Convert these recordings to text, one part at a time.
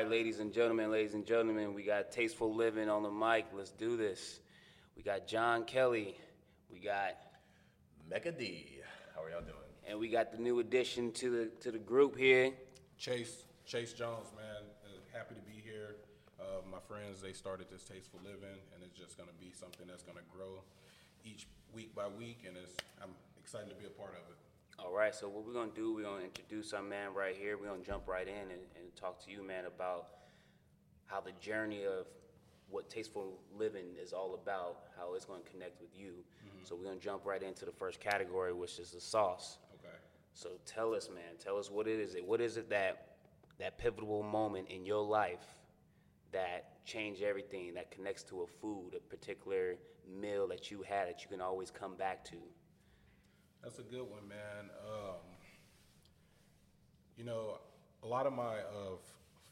right, ladies and gentlemen, ladies and gentlemen, we got Tasteful Living on the mic. Let's do this. We got John Kelly. We got Mecca D. How are y'all doing? and we got the new addition to the to the group here. Chase Chase Jones, man, uh, happy to be here. Uh, my friends, they started this Tasteful Living, and it's just going to be something that's going to grow each week by week, and it's, I'm excited to be a part of it. All right, so what we're gonna do, we're gonna introduce our man right here. We're gonna jump right in and, and talk to you, man, about how the journey of what tasteful living is all about, how it's gonna connect with you. Mm-hmm. So we're gonna jump right into the first category, which is the sauce. Okay. So tell us, man, tell us what it is. What is it that that pivotal moment in your life that changed everything, that connects to a food, a particular meal that you had that you can always come back to? That's a good one, man. Um, you know, a lot of my uh,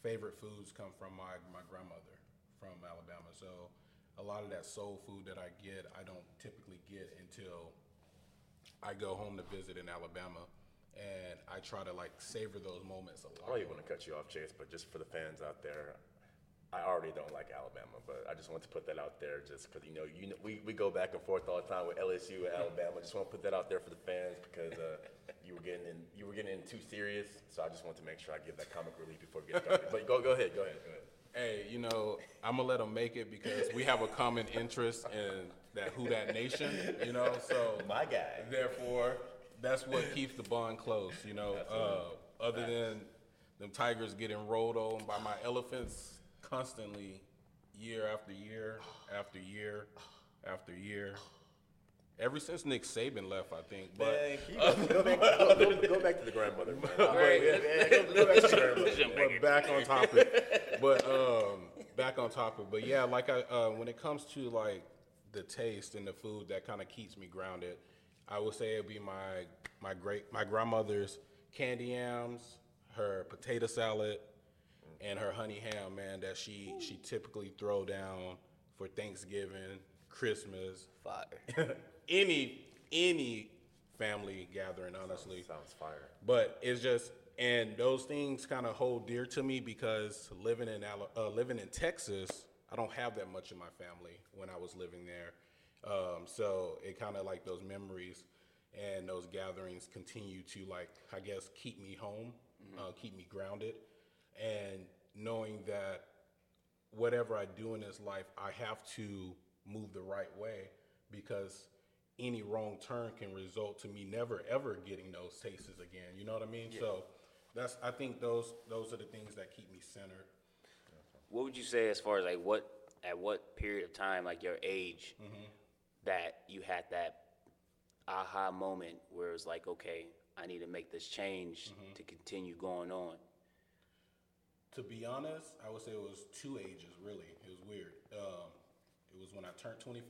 favorite foods come from my, my grandmother from Alabama. So a lot of that soul food that I get, I don't typically get until I go home to visit in Alabama. And I try to like savor those moments a I lot. don't even want to cut you off, Chase, but just for the fans out there, I already don't like Alabama, but I just want to put that out there just because, you know, you know we, we go back and forth all the time with LSU and Alabama. I Just want to put that out there for the fans because uh, you were getting in you were getting in too serious. So I just want to make sure I give that comic relief before we get started. but go go ahead, go ahead, go ahead. Hey, you know, I'm gonna let them make it because we have a common interest in that Who Dat Nation, you know. So My guy. Therefore, that's what keeps the bond close, you know. Uh, other than them tigers getting rolled on by my elephants constantly, year after year after year after year. Ever since Nick Saban left, I think. But Man, go, go back, go, go- go back to the grandmother. Man. Yeah, yeah, go, go back to grandmother. but back on topic. but um, back on topic. But yeah, like I, uh, when it comes to like the taste and the food that kind of keeps me grounded, I would say it'd be my my great my grandmother's candy yams, her potato salad, and her honey ham. Man, that she she typically throw down for Thanksgiving, Christmas, Fire. any any family gathering. Honestly, Sounds fire. but it's just and those things kind of hold dear to me because living in Ala- uh, living in Texas, I don't have that much in my family when I was living there. Um, so it kind of like those memories and those gatherings continue to like I guess keep me home, uh, keep me grounded, and knowing that whatever I do in this life, I have to move the right way because any wrong turn can result to me never ever getting those tastes again. You know what I mean? So that's I think those those are the things that keep me centered. What would you say as far as like what at what period of time, like your age, mm-hmm. that you had that aha moment where it's like, okay, I need to make this change mm-hmm. to continue going on. To be honest, I would say it was two ages really. It was weird. Um, it was when I turned 25,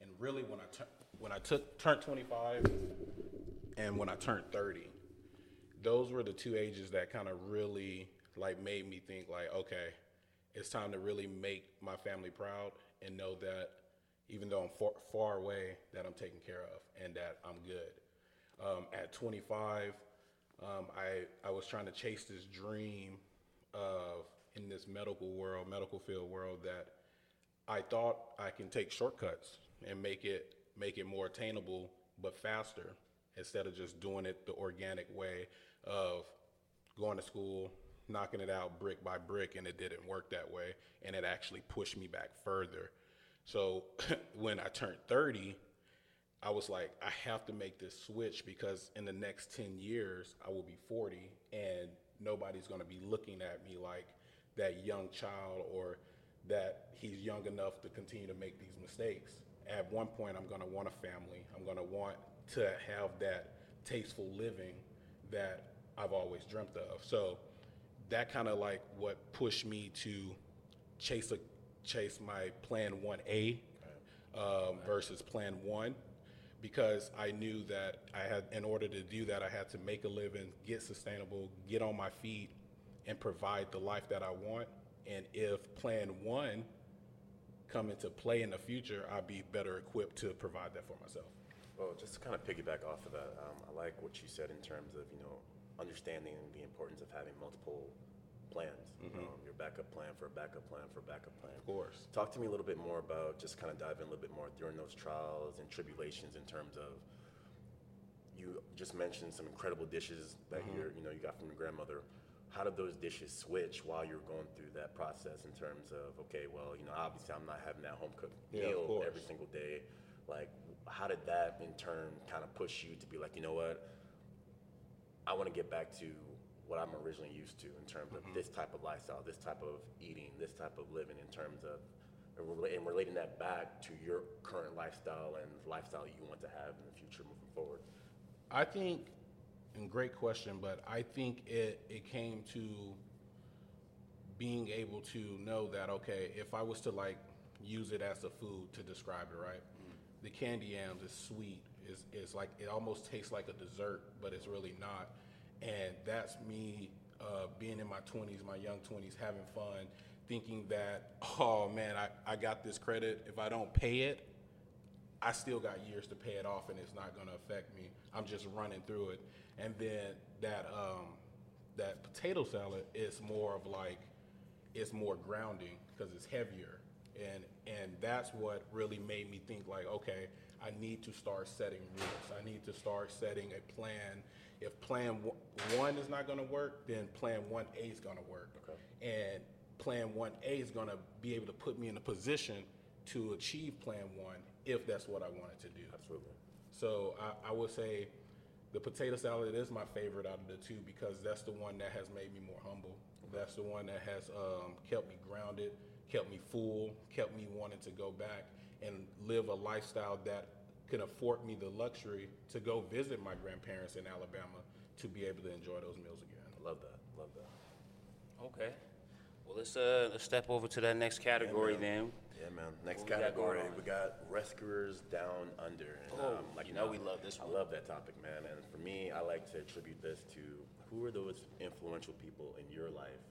and really when I tur- when I took turned 25, and when I turned 30. Those were the two ages that kind of really like made me think like, okay, it's time to really make my family proud and know that even though I'm far, far away, that I'm taken care of and that I'm good. Um, at 25, um, I I was trying to chase this dream of in this medical world, medical field world that I thought I can take shortcuts and make it make it more attainable but faster instead of just doing it the organic way of going to school, knocking it out brick by brick and it didn't work that way and it actually pushed me back further. So when I turned 30, I was like, I have to make this switch because in the next 10 years, I will be 40 and nobody's going to be looking at me like that young child or that he's young enough to continue to make these mistakes. At one point, I'm going to want a family. I'm going to want to have that tasteful living that I've always dreamt of. So that kind of like what pushed me to chase a chase my plan 1A um, versus plan 1 because I knew that I had in order to do that I had to make a living, get sustainable, get on my feet and provide the life that I want. And if plan 1 come into play in the future, I'd be better equipped to provide that for myself. Well, just to kind of piggyback off of that, um, I like what you said in terms of you know understanding the importance of having multiple plans. You know, backup plan for a backup plan for a backup plan. Of course. Talk to me a little bit more about just kind of dive in a little bit more during those trials and tribulations in terms of you just mentioned some incredible dishes that Mm-hmm. you're you know you got from your grandmother. How did those dishes switch while you're going through that process in terms of okay, well, you know, obviously I'm not having that home cooked Yeah, meal every single day. Like, how did that in turn kind of push you to be like, you know what? I want to get back to what I'm originally used to in terms Mm-hmm. of this type of lifestyle, this type of eating, this type of living, in terms of and relating that back to your current lifestyle and lifestyle you want to have in the future moving forward. I think, and great question, but I think it, it came to being able to know that, okay, if I was to like use it as a food to describe it, right? The candy yams is sweet. It's, it's like, it almost tastes like a dessert, but it's really not. And that's me uh, being in my 20s, my young 20s, having fun, thinking that, oh man, I, I got this credit. If I don't pay it, I still got years to pay it off and it's not going to affect me. I'm just running through it. And then that um, that potato salad is more of like it's more grounding because it's heavier. And and that's what really made me think like, okay, I need to start setting rules. I need to start setting a plan. If plan w- one is not going to work, then plan 1A is going to work. Okay. And plan 1A is going to be able to put me in a position to achieve plan one if that's what I wanted to do. Absolutely. So I, I would say the potato salad is my favorite out of the two because that's the one that has made me more humble. That's the one that has um, kept me grounded, kept me full, kept me wanting to go back and live a lifestyle that can afford me the luxury to go visit my grandparents in Alabama to be able to enjoy those meals again. I love that. Love that. Okay. Well, let's, uh, let's step over to that next category then. Yeah, man. Next What we got category, going on? we got rescuers down under. And, Oh, um, like you know we love this I one. love that topic, man. And for me, I like to attribute this to who are those influential people in your life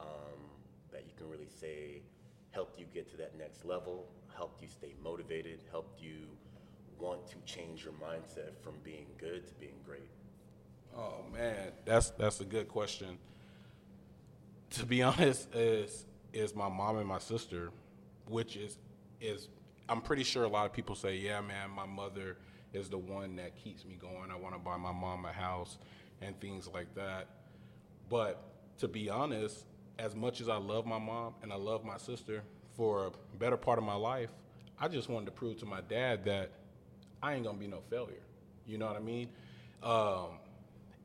um, that you can really say helped you get to that next level, helped you stay motivated, helped you want to change your mindset from being good to being great. Oh man, that's that's a good question. To be honest, is is my mom and my sister, which is is I'm pretty sure a lot of people say, yeah, man, my mother is the one that keeps me going. I want to buy my mom a house and things like that. But to be honest, as much as I love my mom and I love my sister, for a better part of my life, I just wanted to prove to my dad that I ain't gonna be no failure. You know what I mean? Um,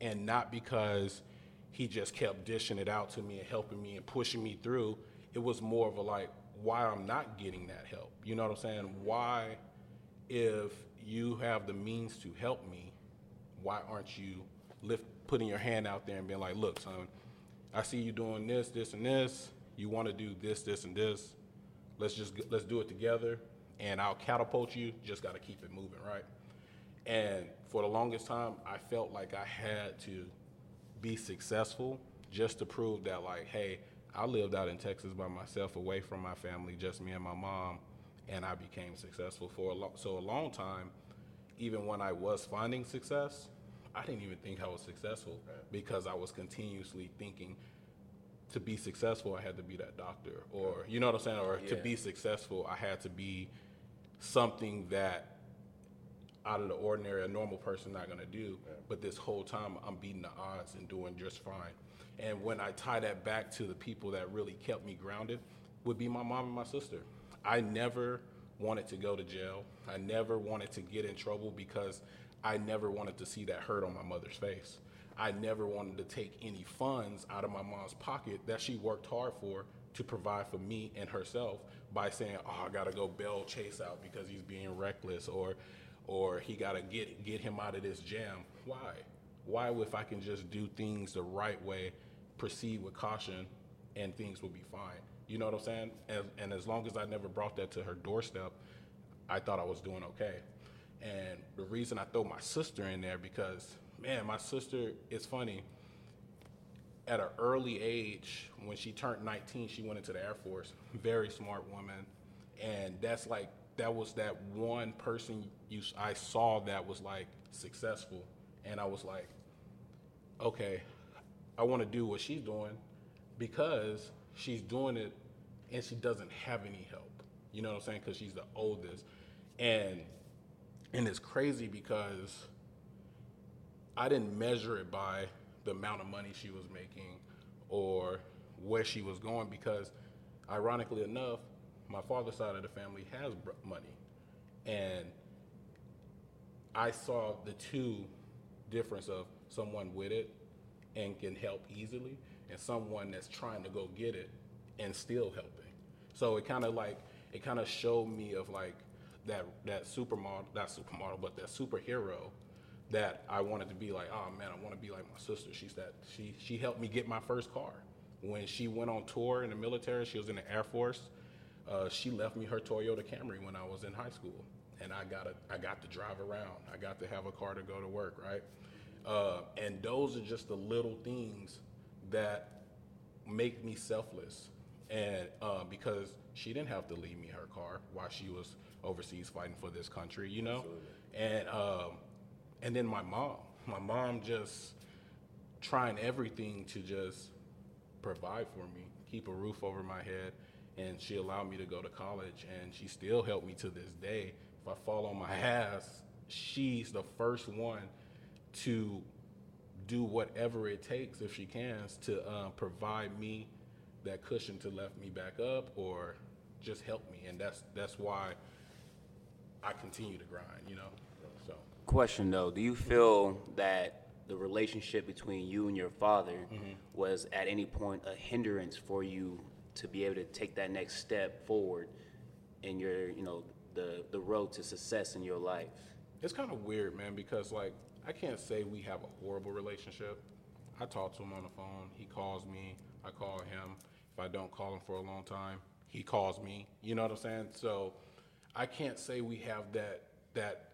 and not because he just kept dishing it out to me and helping me and pushing me through. It was more of a like, why I'm not getting that help. You know what I'm saying? Why, if you have the means to help me, why aren't you lift putting your hand out there and being like, look, son, I see you doing this, this, and this. You want to do this, this, and this. Let's just let's do it together, and I'll catapult you. Just got to keep it moving, right? And for the longest time, I felt like I had to be successful just to prove that, like, hey, I lived out in Texas by myself, away from my family, just me and my mom, and I became successful for a long, so a long time. Even when I was finding success, I didn't even think I was successful because I was continuously thinking to be successful, I had to be that doctor, or you know what I'm saying, or to be successful, I had to be something that out of the ordinary, a normal person not gonna do. But this whole time, I'm beating the odds and doing just fine. And when I tie that back to the people that really kept me grounded, would be my mom and my sister. I never wanted to go to jail. I never wanted to get in trouble because I never wanted to see that hurt on my mother's face. I never wanted to take any funds out of my mom's pocket that she worked hard for to provide for me and herself by saying, "Oh, I gotta go bail Chase out because he's being reckless," or, or he gotta get get him out of this jam. Why? Why, if I can just do things the right way, proceed with caution, and things will be fine. You know what I'm saying? And, and as long as I never brought that to her doorstep, I thought I was doing okay. And the reason I throw my sister in there because, man, my sister, it's funny. At an early age, when she turned 19, she went into the Air Force. Very smart woman, and that's like that was that one person you I saw that was like successful, and I was like, okay, I want to do what she's doing because she's doing it and she doesn't have any help. You know what I'm saying? Because she's the oldest, and and it's crazy because I didn't measure it by the amount of money she was making or where she was going because, ironically enough, my father's side of the family has money, and I saw the two difference of someone with it and can help easily, and someone that's trying to go get it and still helping. So it kind of like it kind of showed me of like that that supermodel, not supermodel, but that superhero that I wanted to be like. Oh man, I want to be like my sister. She's that she she helped me get my first car when she went on tour in the military. She was in the Air Force. Uh, she left me her Toyota Camry when I was in high school, and I got a, I got to drive around. I got to have a car to go to work, right? Uh, and those are just the little things that make me selfless. And uh, because she didn't have to leave me her car while she was overseas fighting for this country, you know. And um, and then my mom, my mom just trying everything to just provide for me, keep a roof over my head, and she allowed me to go to college, and she still helped me to this day. If I fall on my ass, she's the first one to do whatever it takes if she can to uh, provide me that cushion to lift me back up or just help me, and that's that's why I continue to grind, you know. Question though, do you feel that the relationship between you and your father Mm-hmm. was at any point a hindrance for you to be able to take that next step forward in your, you know, the, the road to success in your life? it's kind of weird, man, because like I can't say we have a horrible relationship. I talk to him on the phone. He calls me. I call him. If I don't call him for a long time, he calls me. You know what I'm saying? So I can't say we have that that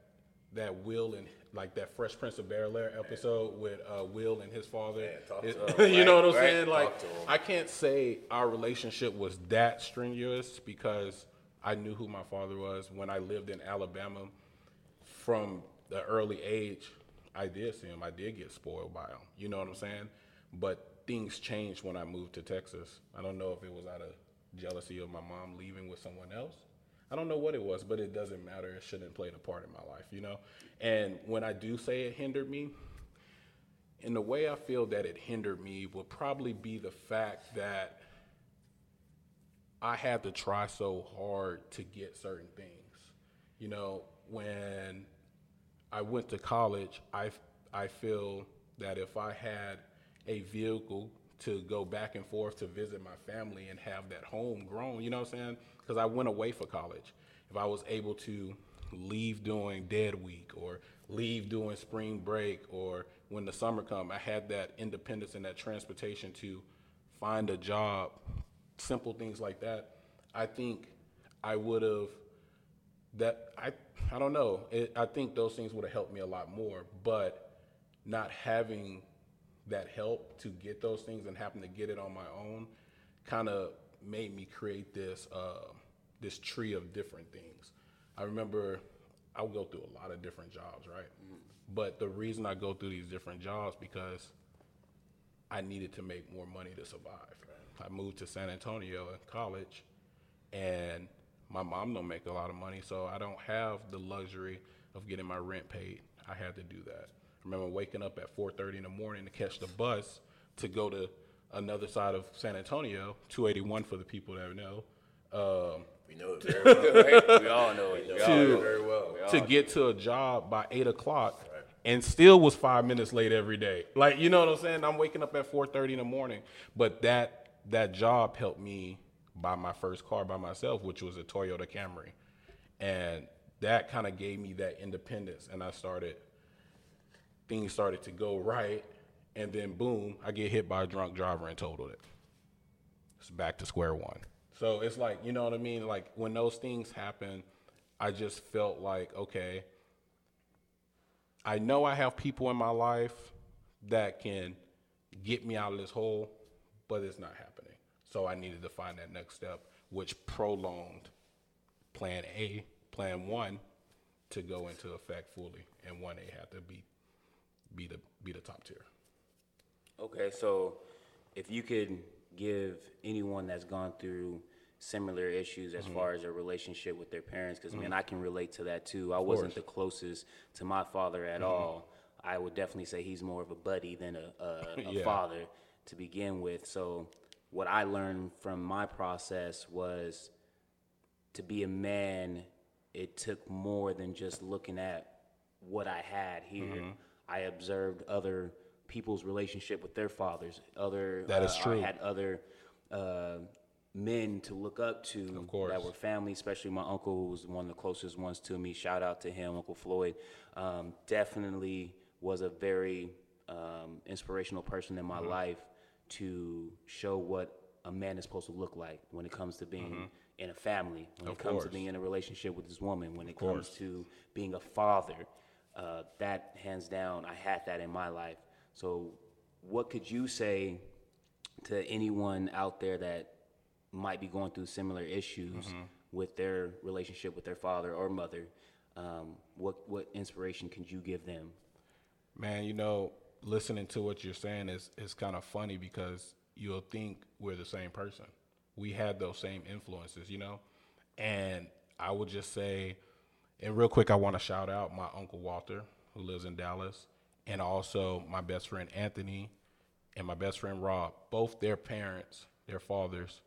that Will and like that Fresh Prince of Bel Air episode with uh, Will and his father. Man, It- you know what I'm Right, saying? Like Talk to him. I can't say our relationship was that strenuous because I knew who my father was when I lived in Alabama from the early age, I did see him. I did get spoiled by him. You know what I'm saying? But things changed when I moved to Texas. I don't know if it was out of jealousy of my mom leaving with someone else. I don't know what it was, but it doesn't matter. It shouldn't play a part in my life, you know? And when I do say it hindered me, in the way I feel that it hindered me would probably be the fact that I had to try so hard to get certain things. You know, when I went to college, I, I feel that if I had a vehicle to go back and forth to visit my family and have that home grown, you know what I'm saying? Because I went away for college. If I was able to leave during dead week or leave during spring break or when the summer come, I had that independence and that transportation to find a job, simple things like that. I think I would have that I I don't know. It, I think those things would have helped me a lot more, but not having that help to get those things and happen to get it on my own kind of made me create this uh, this tree of different things. I remember I would go through a lot of different jobs, right? But the reason I go through these different jobs because I needed to make more money to survive. I moved to San Antonio in college, and my mom don't make a lot of money, so I don't have the luxury of getting my rent paid. I had to do that. I remember waking up at 4:30 in the morning to catch the bus to go to another side of San Antonio, 281 for the people that know. Um, We know it very well. we all know it. We To- know it. very well. to get to a job by eight o'clock and still was five minutes late every day. Like, you know what I'm saying? I'm waking up at 4:30 in the morning. But that that job helped me buy my first car by myself, which was a Toyota Camry. And that kind of gave me that independence. And I started things started to go right. And then boom, I get hit by a drunk driver and totaled it. It's back to square one. So it's like, you know what I mean? Like when those things happen, I just felt like, okay, I know I have people in my life that can get me out of this hole, but it's not happening. So I needed to find that next step, which prolonged plan A, plan one, to go into effect fully. And one A had to be be the be the top tier. Okay, so if you could give anyone that's gone through similar issues Mm-hmm. as far as a relationship with their parents because man i can relate to that too i wasn't the closest to my father Mm-hmm. at all i would definitely say he's more of a buddy than a, a, a Yeah. father to begin with so what i learned from my process was to be a man, it took more than just looking at what I had here. Mm-hmm. I observed other people's relationship with their fathers. Other That is uh, true. I had other uh, men to look up to course. that were family, especially my uncle, who was one of the closest ones to me. Shout out to him, Uncle Floyd. Um, definitely was a very um, inspirational person in my Mm-hmm. life to show what a man is supposed to look like when it comes to being in a family, when Mm-hmm. Of it comes to being in a relationship with this woman, when it course. comes to being a father. Uh, that hands down, I had that in my life. So, what could you say to anyone out there that might be going through similar issues Mm-hmm. with their relationship with their father or mother? Um, what what inspiration could you give them? Man, you know, listening to what you're saying is is kind of funny because you'll think we're the same person. We had those same influences, you know? And I would just say, and real quick, I want to shout out my uncle Walter, who lives in Dallas, and also my best friend Anthony and my best friend Rob. Both their parents, their fathers,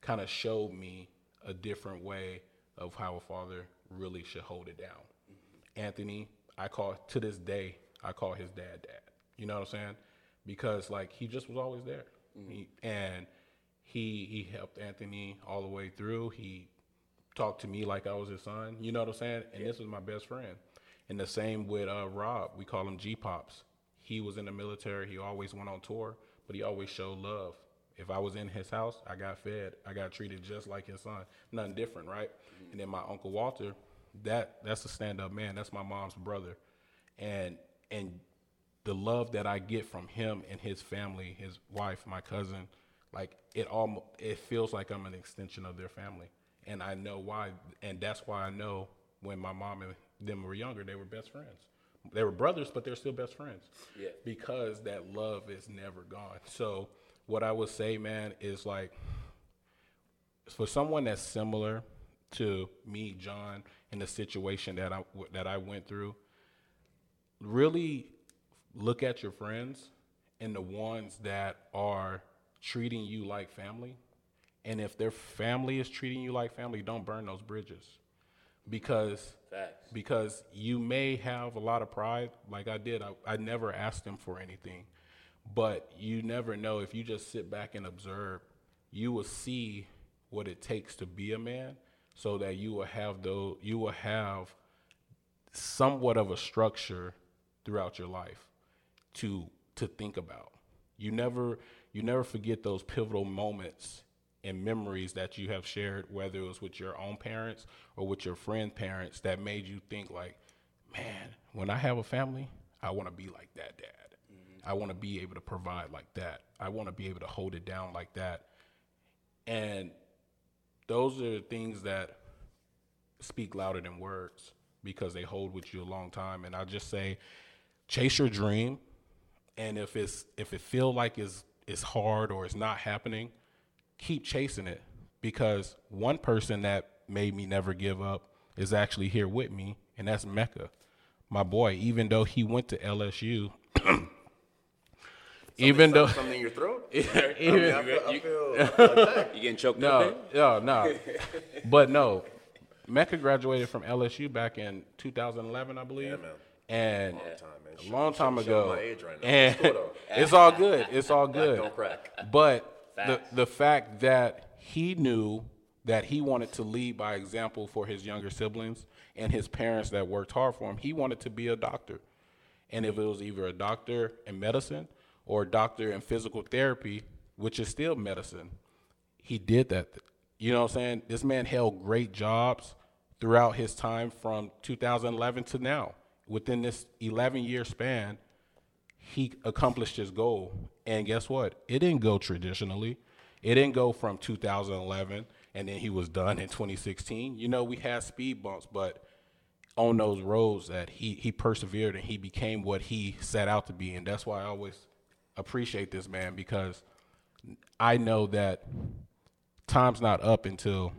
kind of showed me a different way of how a father really should hold it down. Anthony, I call to this day, I call his dad dad. You know what I'm saying? Because like he just was always there, mm-hmm. he, and he he helped Anthony all the way through. He talked to me like I was his son. You know what I'm saying? And this was my best friend. And the same with uh, Rob. We call him G Pops. He was in the military. He always went on tour, but he always showed love. If I was in his house, I got fed. I got treated just like his son. Nothing different, right? And then my uncle Walter, that that's a stand-up man. That's my mom's brother, and and the love that I get from him and his family, his wife, my cousin, like it all it feels like I'm an extension of their family. And I know why and that's why I know when my mom and them were younger, they were best friends. They were brothers, but they're still best friends. Yeah. Because that love is never gone. So what I would say, man, is like for someone that's similar to me, John, in the situation that I that I went through, really look at your friends and the ones that are treating you like family. And if their family is treating you like family, don't burn those bridges. Because Facts. because you may have a lot of pride like I did. I, I never asked them for anything. But you never know if you just sit back and observe, you will see what it takes to be a man so that you will have those you will have somewhat of a structure throughout your life to to think about. You never you never forget those pivotal moments and memories that you have shared, whether it was with your own parents or with your friend parents, that made you think like, man, when I have a family, I want to be like that dad. I want to be able to provide like that. I want to be able to hold it down like that. And those are things that speak louder than words because they hold with you a long time. And I just say, chase your dream. And if it's if it feel like it's it's hard or it's not happening, keep chasing it. Because one person that made me never give up is actually here with me, and that's Mecca. My boy, even though he went to LSU, even though something in your throat. I, even, mean, I feel, I feel attacked. You getting choked up? no, no, no. but no, Mecca graduated from LSU back in 2011, I believe. Yeah, man. And Long time, man. a long time Showing ago. my age right now. And It's cool, though. it's all good. It's all good. Don't crack. But the Facts. the fact that he knew that he wanted to lead by example for his younger siblings and his parents that worked hard for him, he wanted to be a doctor. And if it was either a doctor in medicine or a doctor in physical therapy, which is still medicine, he did that. You know what I'm saying? This man held great jobs throughout his time from 2011 to now. Within this 11 year span, he accomplished his goal. And guess what? It didn't go traditionally. It didn't go from 2011 and then he was done in 2016. You know, we had speed bumps, but on those roads that he he persevered and he became what he set out to be. And that's why I always appreciate this man because I know that time's not up until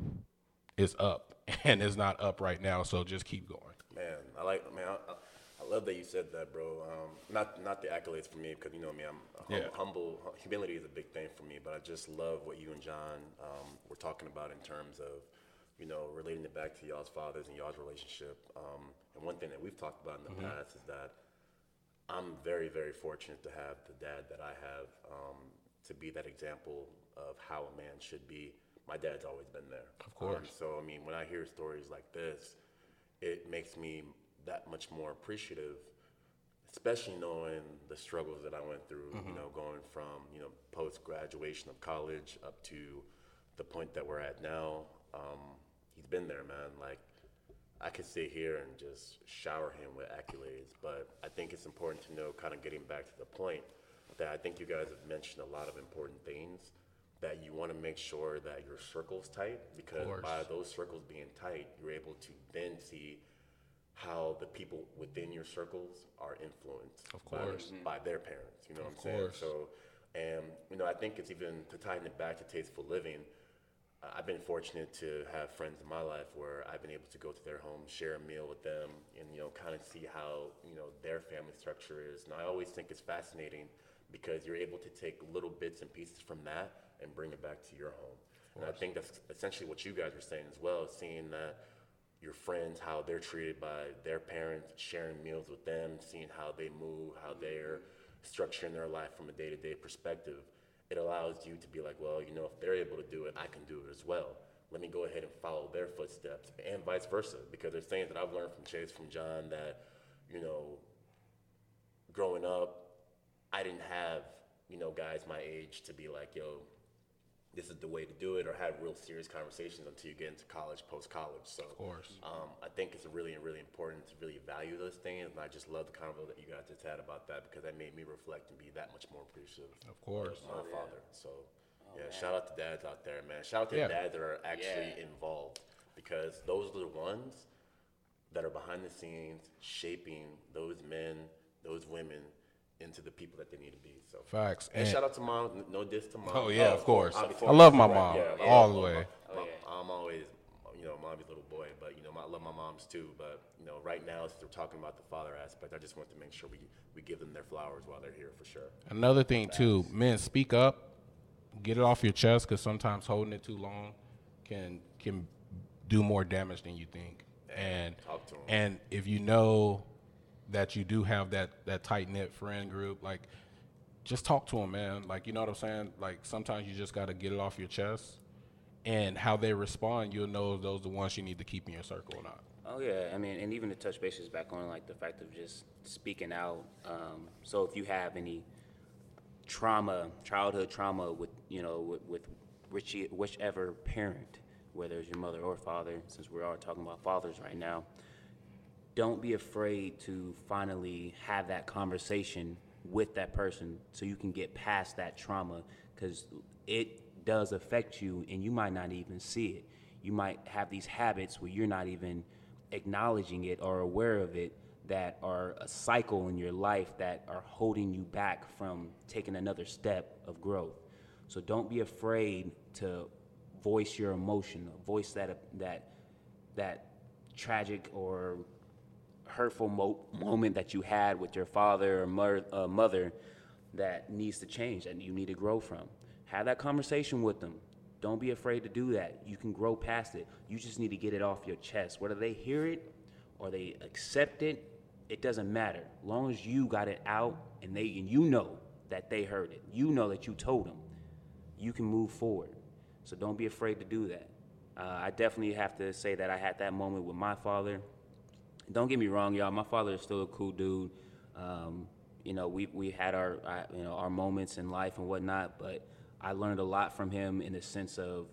it's up, and it's not up right now. So just keep going. Man, I like man. I, I love that you said that, bro. Um, not not the accolades for me, because you know me, I'm hum- Yeah. humble. Humility is a big thing for me, but I just love what you and John um, were talking about in terms of, you know, relating it back to y'all's fathers and y'all's relationship. Um, and one thing that we've talked about in the past is that I'm very, very fortunate to have the dad that I have um, to be that example of how a man should be. My dad's always been there. Of course. so, I mean, when I hear stories like this, it makes me that much more appreciative, especially knowing the struggles that I went through, you know, going from, you know, post graduation of college up to the point that we're at now. Um, he's been there, man. Like, I could sit here and just shower him with accolades, but I think it's important to know, kind of getting back to the point, that I think you guys have mentioned a lot of important things. That you want to make sure that your circle's tight, because by those circles being tight, you're able to then see how the people within your circles are influenced Of by- course. by, their parents. You know what I'm Of saying? So, and you know, I think it's even to tie it back to tasteful living. uh, I've been fortunate to have friends in my life where I've been able to go to their home, share a meal with them, and you know, kind of see how you know their family structure is. And I always think it's fascinating because you're able to take little bits and pieces from that and bring it back to your home. And I think that's essentially what you guys were saying as well, seeing that your friends, how they're treated by their parents, sharing meals with them, seeing how they move, how they're structuring their life from a day to day perspective. It allows you to be like, well, you know, if they're able to do it, I can do it as well. Let me go ahead and follow their footsteps, and vice versa. Because there's things that I've learned from Chase, from John, that, you know, growing up, I didn't have, you know, guys my age to be like, yo, this is the way to do it, or have real serious conversations until you get into college, post college. So, of course. um, I think it's really, really important to really value those things. And I just love the convo that you guys just had about that because that made me reflect and be that much more appreciative Of course. of my father. So, yeah, shout out to dads out there, man. Shout out to Yeah. dads that are actually Yeah. involved because those are the ones that are behind the scenes shaping those men, those women into the people that they need to be. So Facts. And, And- shout out to mom. No diss to mom. Oh, yeah, of oh, course. Obviously, I love my mom, yeah, all the my way. mom. My- I'm always, you know, mommy's little boy, but you know, I love my moms too. But you know, right now, since we're talking about the father aspect, I just want to make sure we we give them their flowers while they're here for sure. Another thing too, men, speak up, get it off your chest, because sometimes holding it too long can can do more damage than you think. And talk to 'em. and if you know that you do have that that tight knit friend group, like just talk to them, man. Like you know what I'm saying. Like sometimes you just got to get it off your chest, and how they respond, you'll know those are the ones you need to keep in your circle or not. Oh yeah, I mean, and even to touch bases back on like the fact of just speaking out. Um, so if you have any trauma, childhood trauma with you know with, with which, whichever parent, whether it's your mother or father, since we are all talking about fathers right now, don't be afraid to finally have that conversation with that person so you can get past that trauma because it does affect you and you might not even see it. You might have these habits where you're not even acknowledging it or aware of it that are a cycle in your life that are holding you back from taking another step of growth. So don't be afraid to voice your emotion, voice that that that tragic or hurtful mo- moment that you had with your father or mother, uh, mother that needs to change, and you need to grow from. Have that conversation with them. Don't be afraid to do that. You can grow past it. You just need to get it off your chest. Whether they hear it or they accept it, it doesn't matter. long as you got it out and they and you know that they heard it. You know that you told them. You can move forward. So don't be afraid to do that. Uh, I definitely have to say that I had that moment with my father don't get me wrong, y'all. My father is still a cool dude. Um, you know, we we had our, I, you know our moments in life and whatnot, but I learned a lot from him in the sense of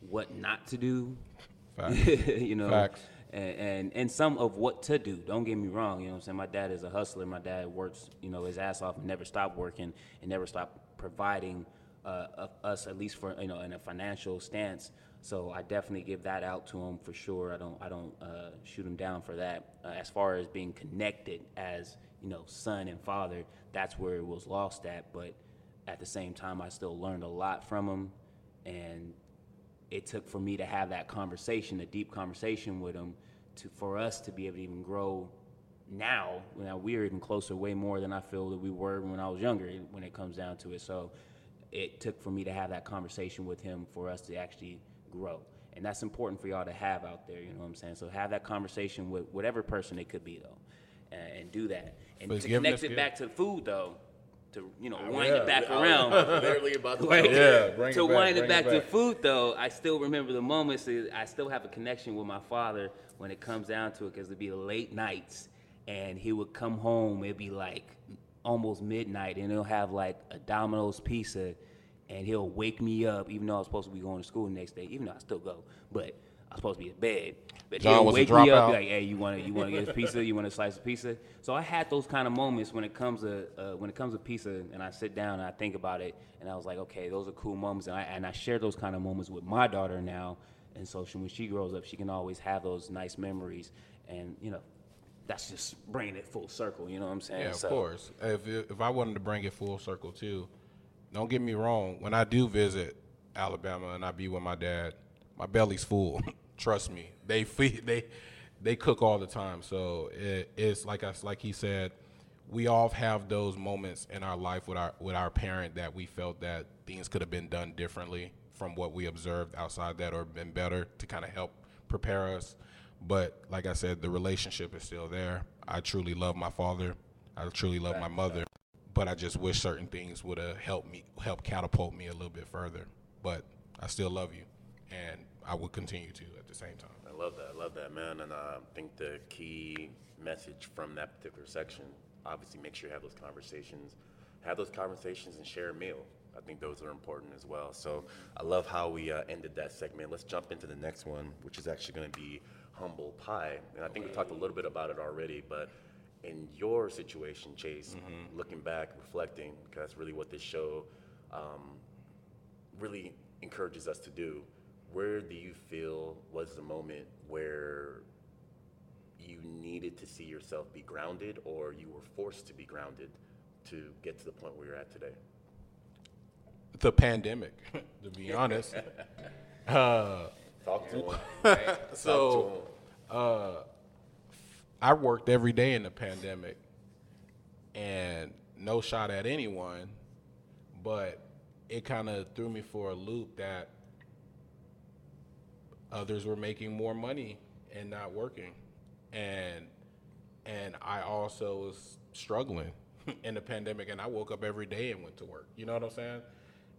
what not to do. Facts. you know, Facts. And, and and some of what to do. Don't get me wrong. You know, what I'm saying my dad is a hustler. My dad works, you know, his ass off and never stopped working and never stopped providing uh, us at least for you know in a financial stance. So I definitely give that out to him for sure. I don't I don't uh, shoot him down for that. Uh, as far as being connected as you know son and father, that's where it was lost at. But at the same time, I still learned a lot from him, and it took for me to have that conversation, a deep conversation with him, to for us to be able to even grow. Now, now we're even closer, way more than I feel that we were when I was younger. When it comes down to it, so it took for me to have that conversation with him for us to actually grow. And that's important for y'all to have out there, you know what I'm saying? So have that conversation with whatever person it could be though. And, and do that. And to connect it good. back to food though, to you know, wind yeah. it back I was around. Literally about to. Right. Yeah, bring it to back, wind it back, it to food, though, I still remember the moments. that I still have a connection with my father when it comes down to it, because it'd be late nights, and he would come home. It'd be like almost midnight, and he'll have like a Domino's pizza, and he'll wake me up, even though I was supposed to be going to school the next day. Even though I still go, but I was supposed to be in bed. But John he'll was a wake me up, be like, "Hey, you want to you want to get a pizza? You want to slice a pizza?" So I had those kind of moments when it comes to uh, when it comes to pizza, and I sit down and I think about it, and I was like, "Okay, those are cool moments," and I and I share those kind of moments with my daughter now, and so she, when she grows up, she can always have those nice memories, and you know, that's just bringing it full circle. You know what I'm saying? Yeah, of So- course. If if I wanted to bring it full circle too, don't get me wrong. When I do visit Alabama and I be with my dad, my belly's full. Trust me, they feed they they cook all the time. So it, it's like us like he said, we all have those moments in our life with our with our parent that we felt that things could have been done differently from what we observed outside that or been better to kind of help prepare us. But like I said, the relationship is still there. I truly love my father. I truly love my mother. But I just wish certain things would have helped me, help catapult me a little bit further. But I still love you, and I will continue to at the same time. I love that. I love that, man. And uh, I think the key message from that particular section, obviously, make sure you have those conversations. Have those conversations and share a meal. I think those are important as well. So I love how we uh, ended that segment. Let's jump into the next one, which is actually going to be humble pie. And I think we talked a little bit about it already, but in your situation, Chase, looking back, reflecting, because that's really what this show um, really encourages us to do. Where do you feel was the moment where you needed to see yourself be grounded or you were forced to be grounded to get to the point where you're at today? The pandemic, to be honest. Uh, Talk to him. so uh, I worked every day in the pandemic, and no shot at anyone, but it kind of threw me for a loop that others were making more money and not working, and and I also was struggling in the pandemic, and I woke up every day and went to work. You know what I'm saying?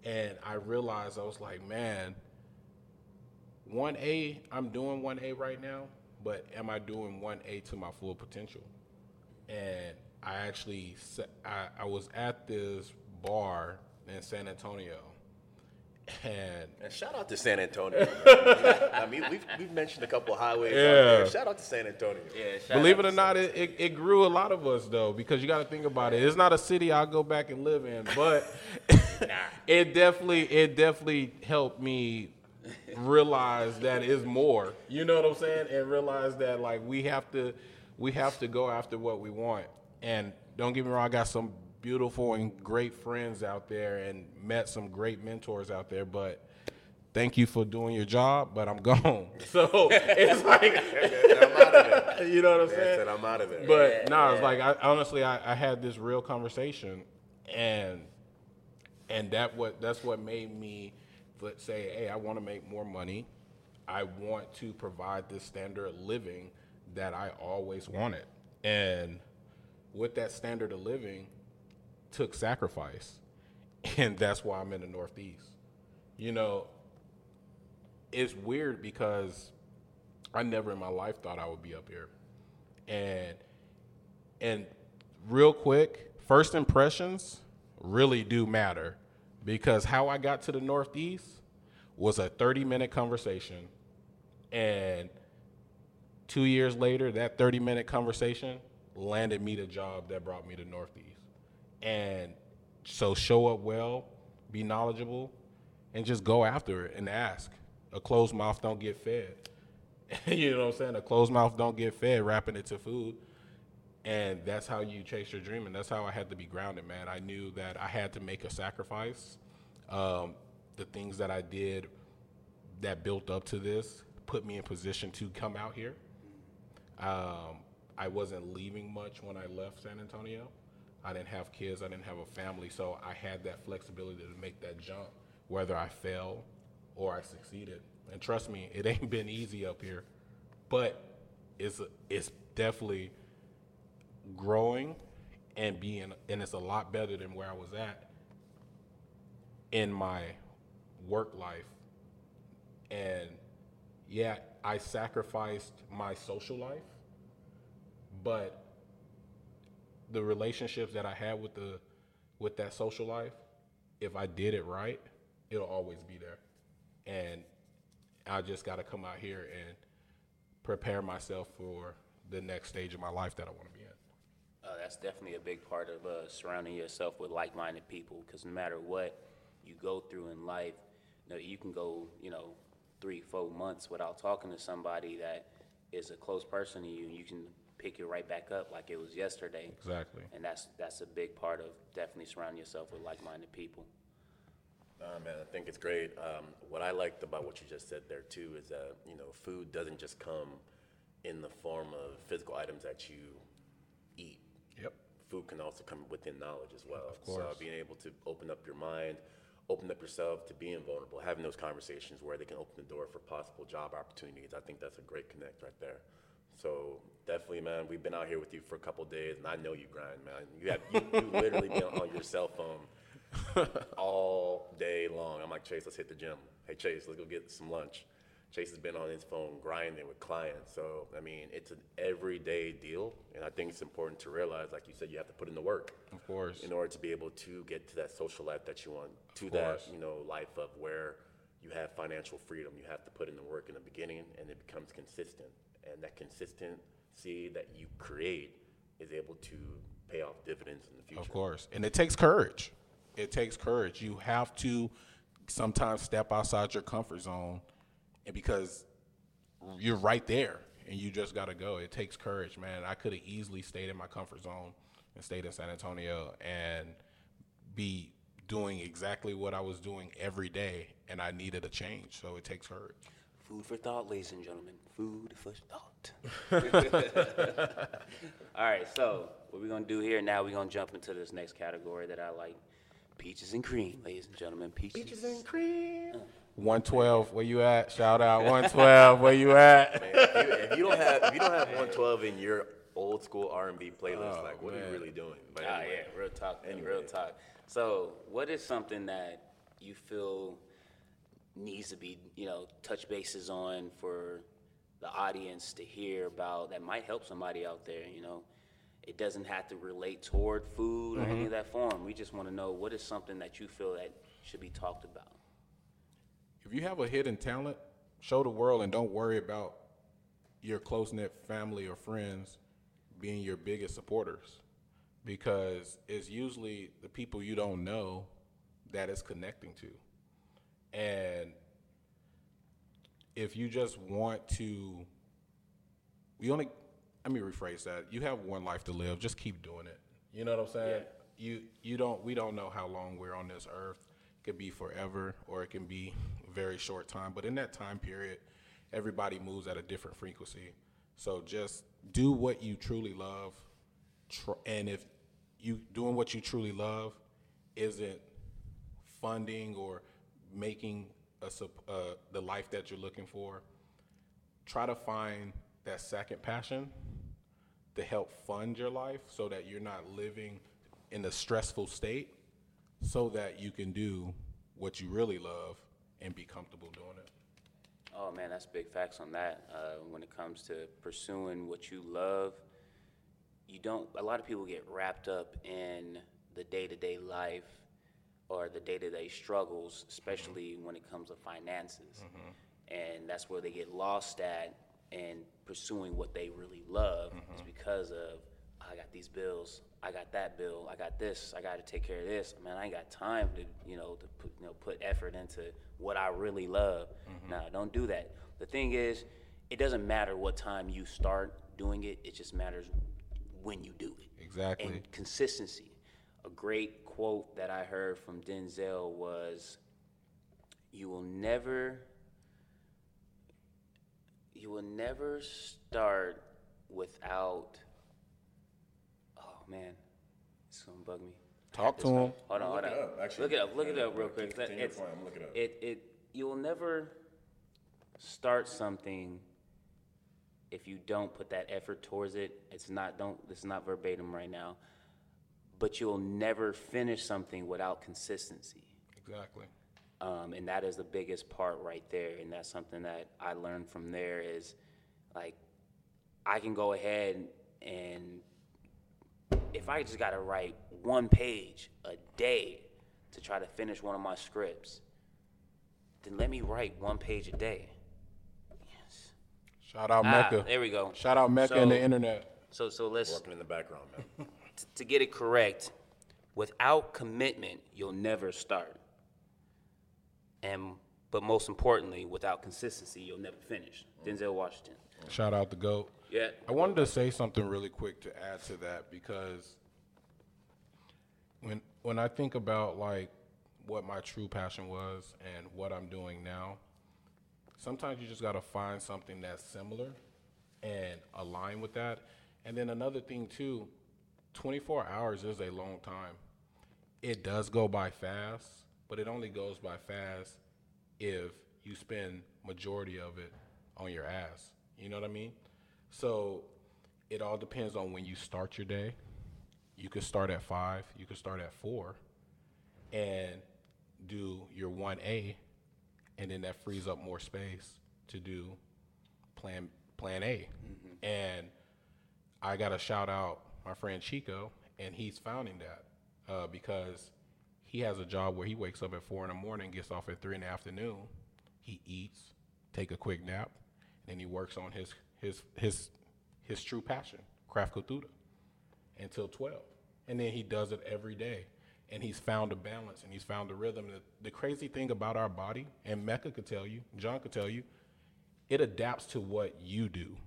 And I realized I was like, man, one A, I'm doing one A right now, but am I doing one A to my full potential? And I actually, I, I was at this bar in San Antonio, and And shout out to San Antonio. I mean, we've, we've mentioned a couple highways out there. Yeah. Shout out to San Antonio. Yeah, shout believe out it or not, it, it, it grew a lot of us though, because you got to think about it. It's not a city I'll go back and live in, but it definitely, it definitely helped me realize that is more. You know what I'm saying? And realize that like we have to, we have to go after what we want. And don't get me wrong, I got some beautiful and great friends out there, and met some great mentors out there, but. Thank you for doing your job, but I'm gone. So it's like, I'm out of there. you know what I'm That's saying? it, I'm out of there. But no, it's like I honestly I, I had this real conversation and and that what that's what made me but say, hey, I want to make more money. I want to provide this standard of living that I always wanted. And with that standard of living took sacrifice. And that's why I'm in the Northeast. You know, it's weird because I never in my life thought I would be up here. And and real quick, first impressions really do matter because how I got to the Northeast was a 30 minute conversation. And two years later, that 30 minute conversation landed me the job that brought me to Northeast. And so show up well, be knowledgeable, and just go after it and ask. A closed mouth don't get fed. you know what I'm saying? A closed mouth don't get fed, wrapping it to food. And that's how you chase your dream, and that's how I had to be grounded, man. I knew that I had to make a sacrifice. Um, the things that I did that built up to this put me in position to come out here. Um, I wasn't leaving much when I left San Antonio. I didn't have kids, I didn't have a family, so I had that flexibility to make that jump, whether I fell or I succeeded. And trust me, it ain't been easy up here, but it's it's definitely growing and being, and it's a lot better than where I was at in my work life. And yeah, I sacrificed my social life, but the relationships that I had with the with that social life, if I did it right, it'll always be there. And I just got to come out here and prepare myself for the next stage of my life that I want to be in. Uh, that's definitely a big part of uh, surrounding yourself with like-minded people. Because no matter what you go through in life, you know, you can go, you know, three, four months without talking to somebody that is a close person to you, and you can pick it right back up like it was yesterday. Exactly. And that's that's a big part of definitely surrounding yourself with like-minded people. Nah, man, I think it's great. Um, what I liked about what you just said there too is that you know food doesn't just come in the form of physical items that you eat. Yep. Food can also come within knowledge as well. Of course. So being able to open up your mind, open up yourself to being vulnerable, having those conversations where they can open the door for possible job opportunities. I think that's a great connect right there. So definitely, man, we've been out here with you for a couple days, and I know you grind, man. You have you, you literally been on your cell phone all day long. I'm like, Chaise, let's hit the gym. Hey, Chaise, let's go get some lunch. Chaise has been on his phone grinding with clients. So, I mean, it's an everyday deal. And I think it's important to realize, like you said, you have to put in the work. Of course. In order to be able to get to that social life that you want, to that, you know, life of where you have financial freedom. You have to put in the work in the beginning and it becomes consistent. And that consistency that you create is able to pay off dividends in the future. Of course. And it takes courage. It takes courage. You have to sometimes step outside your comfort zone and because you're right there and you just got to go. It takes courage, man. I could have easily stayed in my comfort zone and stayed in San Antonio and be doing exactly what I was doing every day and I needed a change. So it takes courage. Food for thought, ladies and gentlemen. Food for thought. All right, so what we're gonna do here now, we're gonna jump into this next category that I like. Peaches and cream, ladies and gentlemen. Peaches, and cream. Uh, 112, where you at? Shout out 112, where you at? Man, if, you, if you don't have if you don't have 112 in your old school R&B playlist, Oh, like what are you really doing? But Ah, anyway. yeah, real talk, man, Anyway. real talk. So, what is something that you feel needs to be, you know, touch bases on for the audience to hear about that might help somebody out there, you know? It doesn't have to relate toward food or any of that form. We just want to know what is something that you feel that should be talked about. If you have a hidden talent, show the world and don't worry about your close knit family or friends being your biggest supporters because it's usually the people you don't know that it's connecting to. And if you just want to, we only, let me rephrase that. You have one life to live, just keep doing it. You know what I'm saying? Yeah. You, you don't, we don't know how long we're on this earth. It could be forever or it can be very short time. But in that time period, everybody moves at a different frequency. So just do what you truly love. And if you doing what you truly love isn't funding or making a, uh, the life that you're looking for, try to find that second passion to help fund your life so that you're not living in a stressful state so that you can do what you really love and be comfortable doing it. Oh man, that's big facts on that. Uh, when it comes to pursuing what you love, you don't. A lot of people get wrapped up in the day-to-day life or the day-to-day struggles, especially mm-hmm. when it comes to finances, mm-hmm. and that's where they get lost at in pursuing what they really love. Is mm-hmm. because of I got these bills, I got that bill, I got this, I got to take care of this. Man, I ain't got time to you know to put you know put effort into what I really love. Mm-hmm. Nah, don't do that. The thing is, it doesn't matter what time you start doing it. It just matters when you do it. Exactly. And consistency. A great quote that I heard from Denzel was, "You will never, you will never start without." Man, it's gonna bug me. Talk to him. Hold on, hold on. Look on. it up, actually. Look it up. Look it up real quick. continue your It's, point, I'm looking it up. it, it, you will never start something if you don't put that effort towards it. It's not, don't, it's not verbatim right now. But you'll never finish something without consistency. Exactly. Um, and that is the biggest part right there. And that's something that I learned from there is like, I can go ahead and if I just got to write one page a day to try to finish one of my scripts, then let me write one page a day. Yes. Shout out Ah, Mecca. there we go. Shout out Mecca and the So- internet. So, so let's, Working in the background, man. t- to get it correct, without commitment, you'll never start. And, but most importantly, without consistency, you'll never finish. Denzel Washington. Shout out the GOAT. Yeah. I wanted to say something really quick to add to that because when when I think about like what my true passion was and what I'm doing now, sometimes you just got to find something that's similar and align with that. And then another thing too, 24 hours is a long time. It does go by fast, but it only goes by fast if you spend majority of it on your ass. You know what I mean? So it all depends on when you start your day. You could start at five, you could start at four, and do your one A, and then that frees up more space to do plan plan A. And I got to shout out my friend Chico, and he's founding that uh, because he has a job where he wakes up at four in the morning, gets off at three in the afternoon. He eats, take a quick nap, and then he works on his his his his true passion, craft couture, until twelve, and then he does it every day. And he's found a balance and he's found a rhythm. The, the crazy thing about our body, and Mecca could tell you, John could tell you, it adapts to what you do,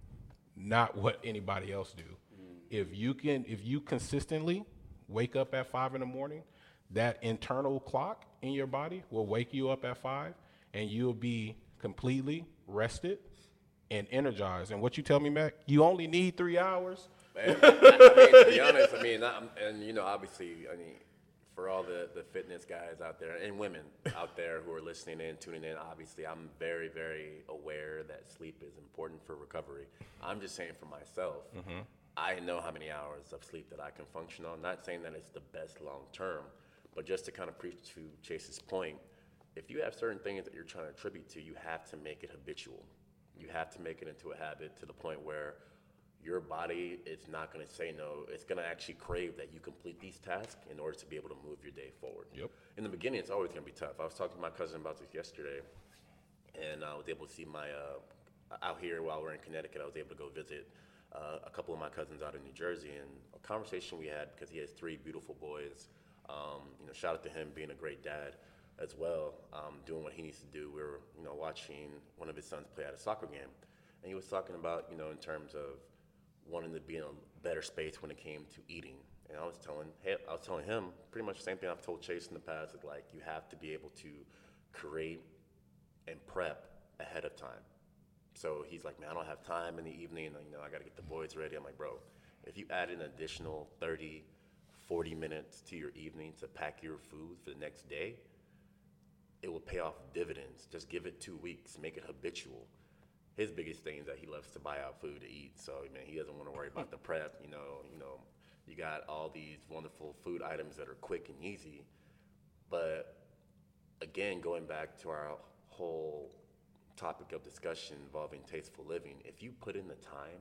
not what anybody else do. Mm. If you can, if you consistently wake up at five in the morning, that internal clock in your body will wake you up at five, and you'll be completely rested and energized. And what you tell me, Mac, you only need three hours. Man, I mean, to be honest, I mean, I'm, and you know, obviously, I mean, for all the, the fitness guys out there and women out there who are listening in, tuning in, obviously, I'm very, very aware that sleep is important for recovery. I'm just saying for myself, mm-hmm. I know how many hours of sleep that I can function on. Not saying that it's the best long term, but just to kind of preach to Chaise's point, if you have certain things that you're trying to attribute to, you have to make it habitual. You have to make it into a habit to the point where your body is not going to say no. It's going to actually crave that you complete these tasks in order to be able to move your day forward. Yep. In the beginning, it's always going to be tough. I was talking to my cousin about this yesterday, and I was able to see my uh, out here while we're in Connecticut. I was able to go visit uh, a couple of my cousins out in New Jersey, and a conversation we had because he has three beautiful boys. Um, you know, shout out to him being a great dad as well, um, doing what he needs to do. We were, you know, watching one of his sons play at a soccer game, and he was talking about, you know, in terms of wanting to be in a better space when it came to eating. And I was telling, hey, I was telling him pretty much the same thing I've told Chaise in the past. Is like you have to be able to create and prep ahead of time. So he's like, man, I don't have time in the evening. You know, I got to get the boys ready. I'm like, bro, if you add an additional 30, 40 minutes to your evening to pack your food for the next day, it will pay off dividends. Just give it two weeks, make it habitual. His biggest thing is that he loves to buy out food to eat. So man, he doesn't want to worry about the prep. You know, you know, you got all these wonderful food items that are quick and easy. But again, going back to our whole topic of discussion involving tasteful living, if you put in the time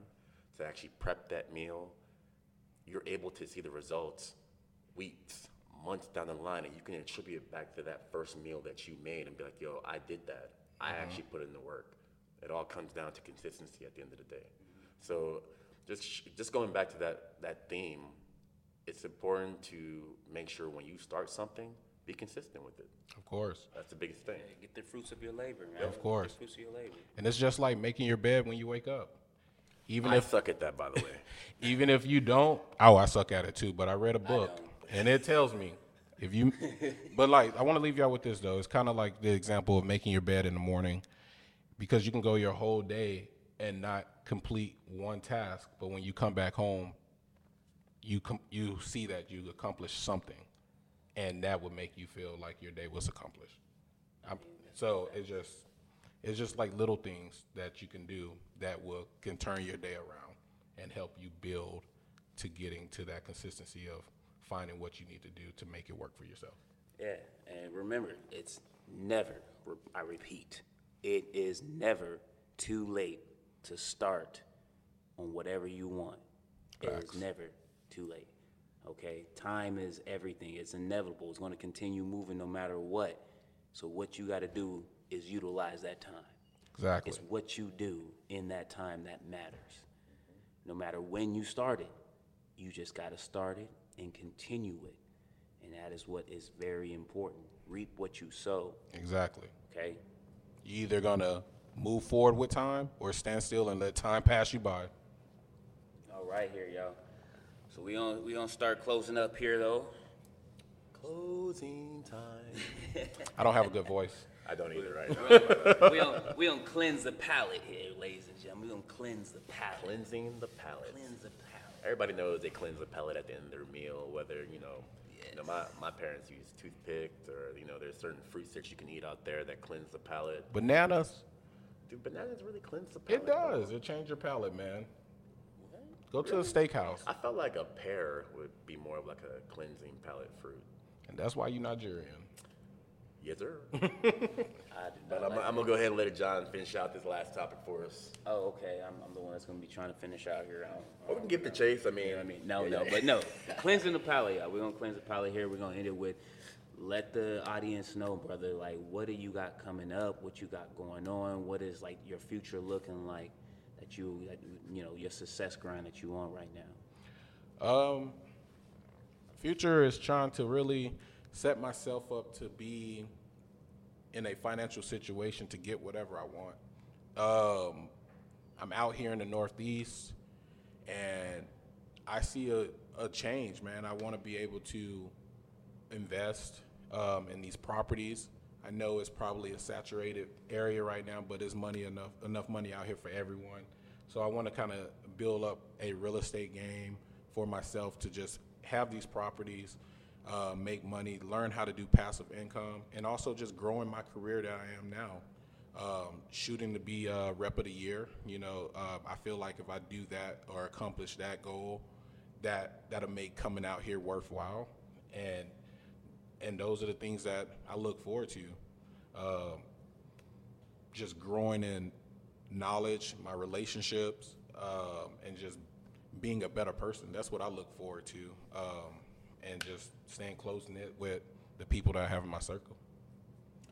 to actually prep that meal, you're able to see the results weeks, months down the line, and you can attribute it back to that first meal that you made and be like, yo, I did that. I uh-huh. actually put in the work. It all comes down to consistency at the end of the day. Mm-hmm. So just just going back to that that theme, it's important to make sure when you start something, be consistent with it. Of course. That's the biggest thing. Get the fruits of your labor, man. Of course. Get the fruits of your labor. And it's just like making your bed when you wake up. even I if suck at that, by the way. even if you don't, oh, I suck at it too. But I read a book, don't. And it tells me if you. but like, I want to leave y'all with this though. It's kind of like the example of making your bed in the morning, because you can go your whole day and not complete one task, but when you come back home, you com- you see that you accomplished something, and that would make you feel like your day was accomplished. I'm, so it's just it's just like little things that you can do that will can turn your day around and help you build to getting to that consistency of finding what you need to do to make it work for yourself. Yeah, and remember, it's never, I repeat, it is never too late to start on whatever you want. It is never too late. Okay? Time is everything. It's inevitable. It's going to continue moving no matter what. So what you got to do is utilize that time. Exactly. It's what you do in that time that matters. No matter when you started, you just got to start it and continue it. And that is what is very important. Reap what you sow, Exactly. okay? You either gonna move forward with time or stand still and let time pass you by. All right here, y'all. So we on we gonna start closing up here though. Closing time. I don't have a good voice. I don't either, right? we gonna we gonna cleanse the palate here, ladies and gentlemen. We gonna cleanse the palate. Cleansing the palate. Cleanse the palate. Everybody knows they cleanse the palate at the end of their meal, whether, you know, you know my, my parents use toothpicks or, you know, there's certain fruits that you can eat out there that cleanse the palate. Bananas, Do bananas really cleanse the palate? it does. It change your palate, man. Go to a steakhouse, I felt like a pear would be more of like a cleansing palate fruit. and that's why you Nigerian. Yes, sir. I do But not I'm, like I'm gonna go ahead and let John finish out this last topic for us. Oh, okay. I'm, I'm the one that's gonna be trying to finish out here. I don't- I Or we can don't give the chase. I mean, You know what I mean? No, yeah, no, but no. Cleansing the palate, y'all. We're gonna cleanse the palate here. We're gonna end it with let the audience know, brother, like what do you got coming up, what you got going on, what is like your future looking like that you that, you know, your success grind that you on right now. Um, future is trying to really set myself up to be in a financial situation to get whatever I want. Um, I'm out here in the Northeast, and I see a, a change, man. I want to be able to invest um, in these properties. I know it's probably a saturated area right now, but there's money enough enough money out here for everyone. So I want to kind of build up a real estate game for myself to just have these properties, uh, make money, learn how to do passive income, and also just growing my career that I am now. Um, shooting to be a rep of the year, you know, uh, I feel like if I do that or accomplish that goal, that that'll make coming out here worthwhile, and and those are the things that I look forward to. Um, just growing in knowledge, my relationships, um, and just being a better person. That's what I look forward to, um, and just staying close knit with the people that I have in my circle.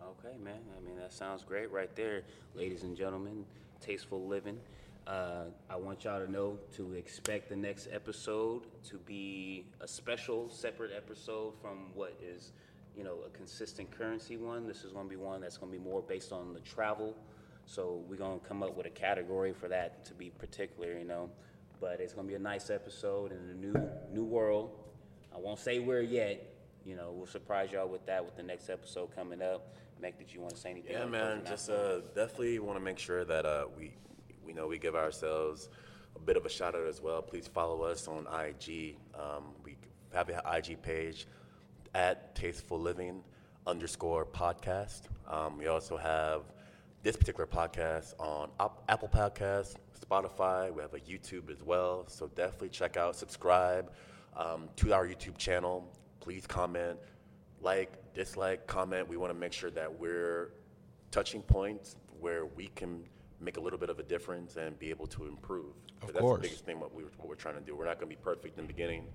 Okay, man. I mean, that sounds great right there, ladies and gentlemen. Tasteful living. Uh, I want y'all to know to expect the next episode to be a special, separate episode from what is, you know, a consistent currency one. This is going to be one that's going to be more based on the travel. So we're going to come up with a category for that to be particular, you know. But it's going to be a nice episode in a new new world. I won't say where yet. You know, we'll surprise y'all with that with the next episode coming up. Mac, did you want to say anything? Yeah, man. Just uh, definitely want to make sure that uh, we, we know we give ourselves a bit of a shout out as well. Please follow us on IG. Um, we have an IG page at Tasteful Living underscore podcast. Um, we also have this particular podcast on Apple Podcasts, Spotify. We have a YouTube as well. So definitely check out, subscribe um, to our YouTube channel. Please comment, like, dislike, comment. We want to make sure that we're touching points where we can make a little bit of a difference and be able to improve. Of that's course. the biggest thing what, we, what we're trying to do. We're not going to be perfect in the beginning.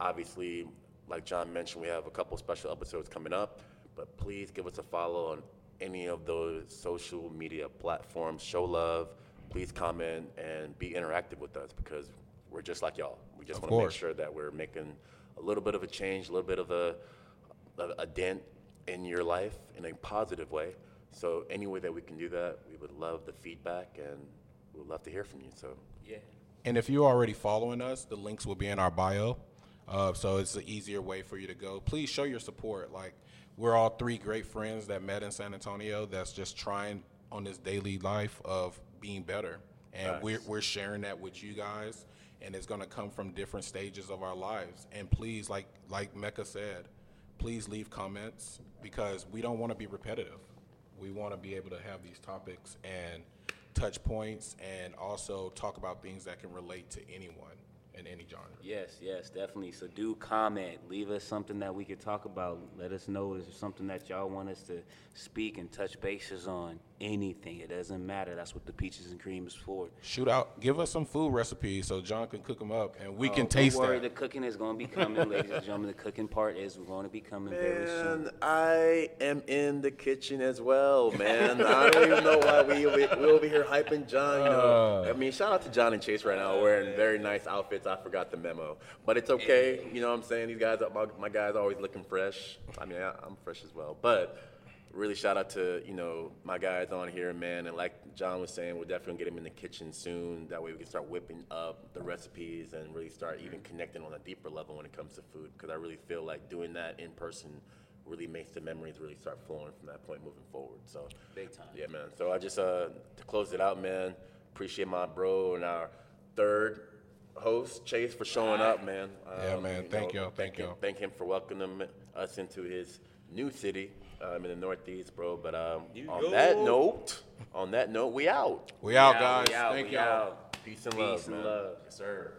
Obviously, like John mentioned, we have a couple special episodes coming up, but please give us a follow on any of those social media platforms. Show love. Please comment and be interactive with us because we're just like y'all. We just want to make sure that we're making a little bit of a change, a little bit of a, a, a dent in your life in a positive way. So any way that we can do that, we would love the feedback and we would love to hear from you. So Yeah. And if you're already following us, the links will be in our bio. Uh, so it's an easier way for you to go. Please show your support. Like we're all three great friends that met in San Antonio. That's just trying on this daily life of being better, and we're we're sharing that with you guys. And it's gonna come from different stages of our lives. And please, like like Mecca said, please leave comments because we don't want to be repetitive. We want to be able to have these topics and touch points and also talk about things that can relate to anyone in any genre. Yes, yes, definitely. So do comment, leave us something that we could talk about. Let us know is there something that y'all want us to speak and touch bases on. Anything, it doesn't matter. That's what the peaches and cream is for. Shoot out, give us some food recipes so John can cook them up and we Oh, can taste Don't worry, that. the cooking is going to be coming, ladies and gentlemen. The cooking part is going to be coming very soon. Man, I am in the kitchen as well, man. I don't even know why we we we over here hyping John. You know, uh. I mean, shout out to John and Chaise right now, wearing very nice outfits. I forgot the memo, but it's okay. You know what I'm saying? These guys, my, my guys, are always looking fresh. I mean, I, I'm fresh as well, but. Really shout out to you know my guys on here, man, and like John was saying, we're definitely gonna get him in the kitchen soon. That way we can start whipping up the recipes and really start even connecting on a deeper level when it comes to food. Because I really feel like doing that in person really makes the memories really start flowing from that point moving forward. So Big time. Yeah, man. So I just uh to close it out, man. Appreciate my bro and our third host Chaise for showing up, man. Yeah, man. Thank y'all. Thank him- y'all. Thank him for welcoming us into his new city um, in the Northeast, bro. But um, on that note, on that note, we out. We out, We guys. we out, Thank y'all. Peace and Peace love, and man. love. Yes, sir.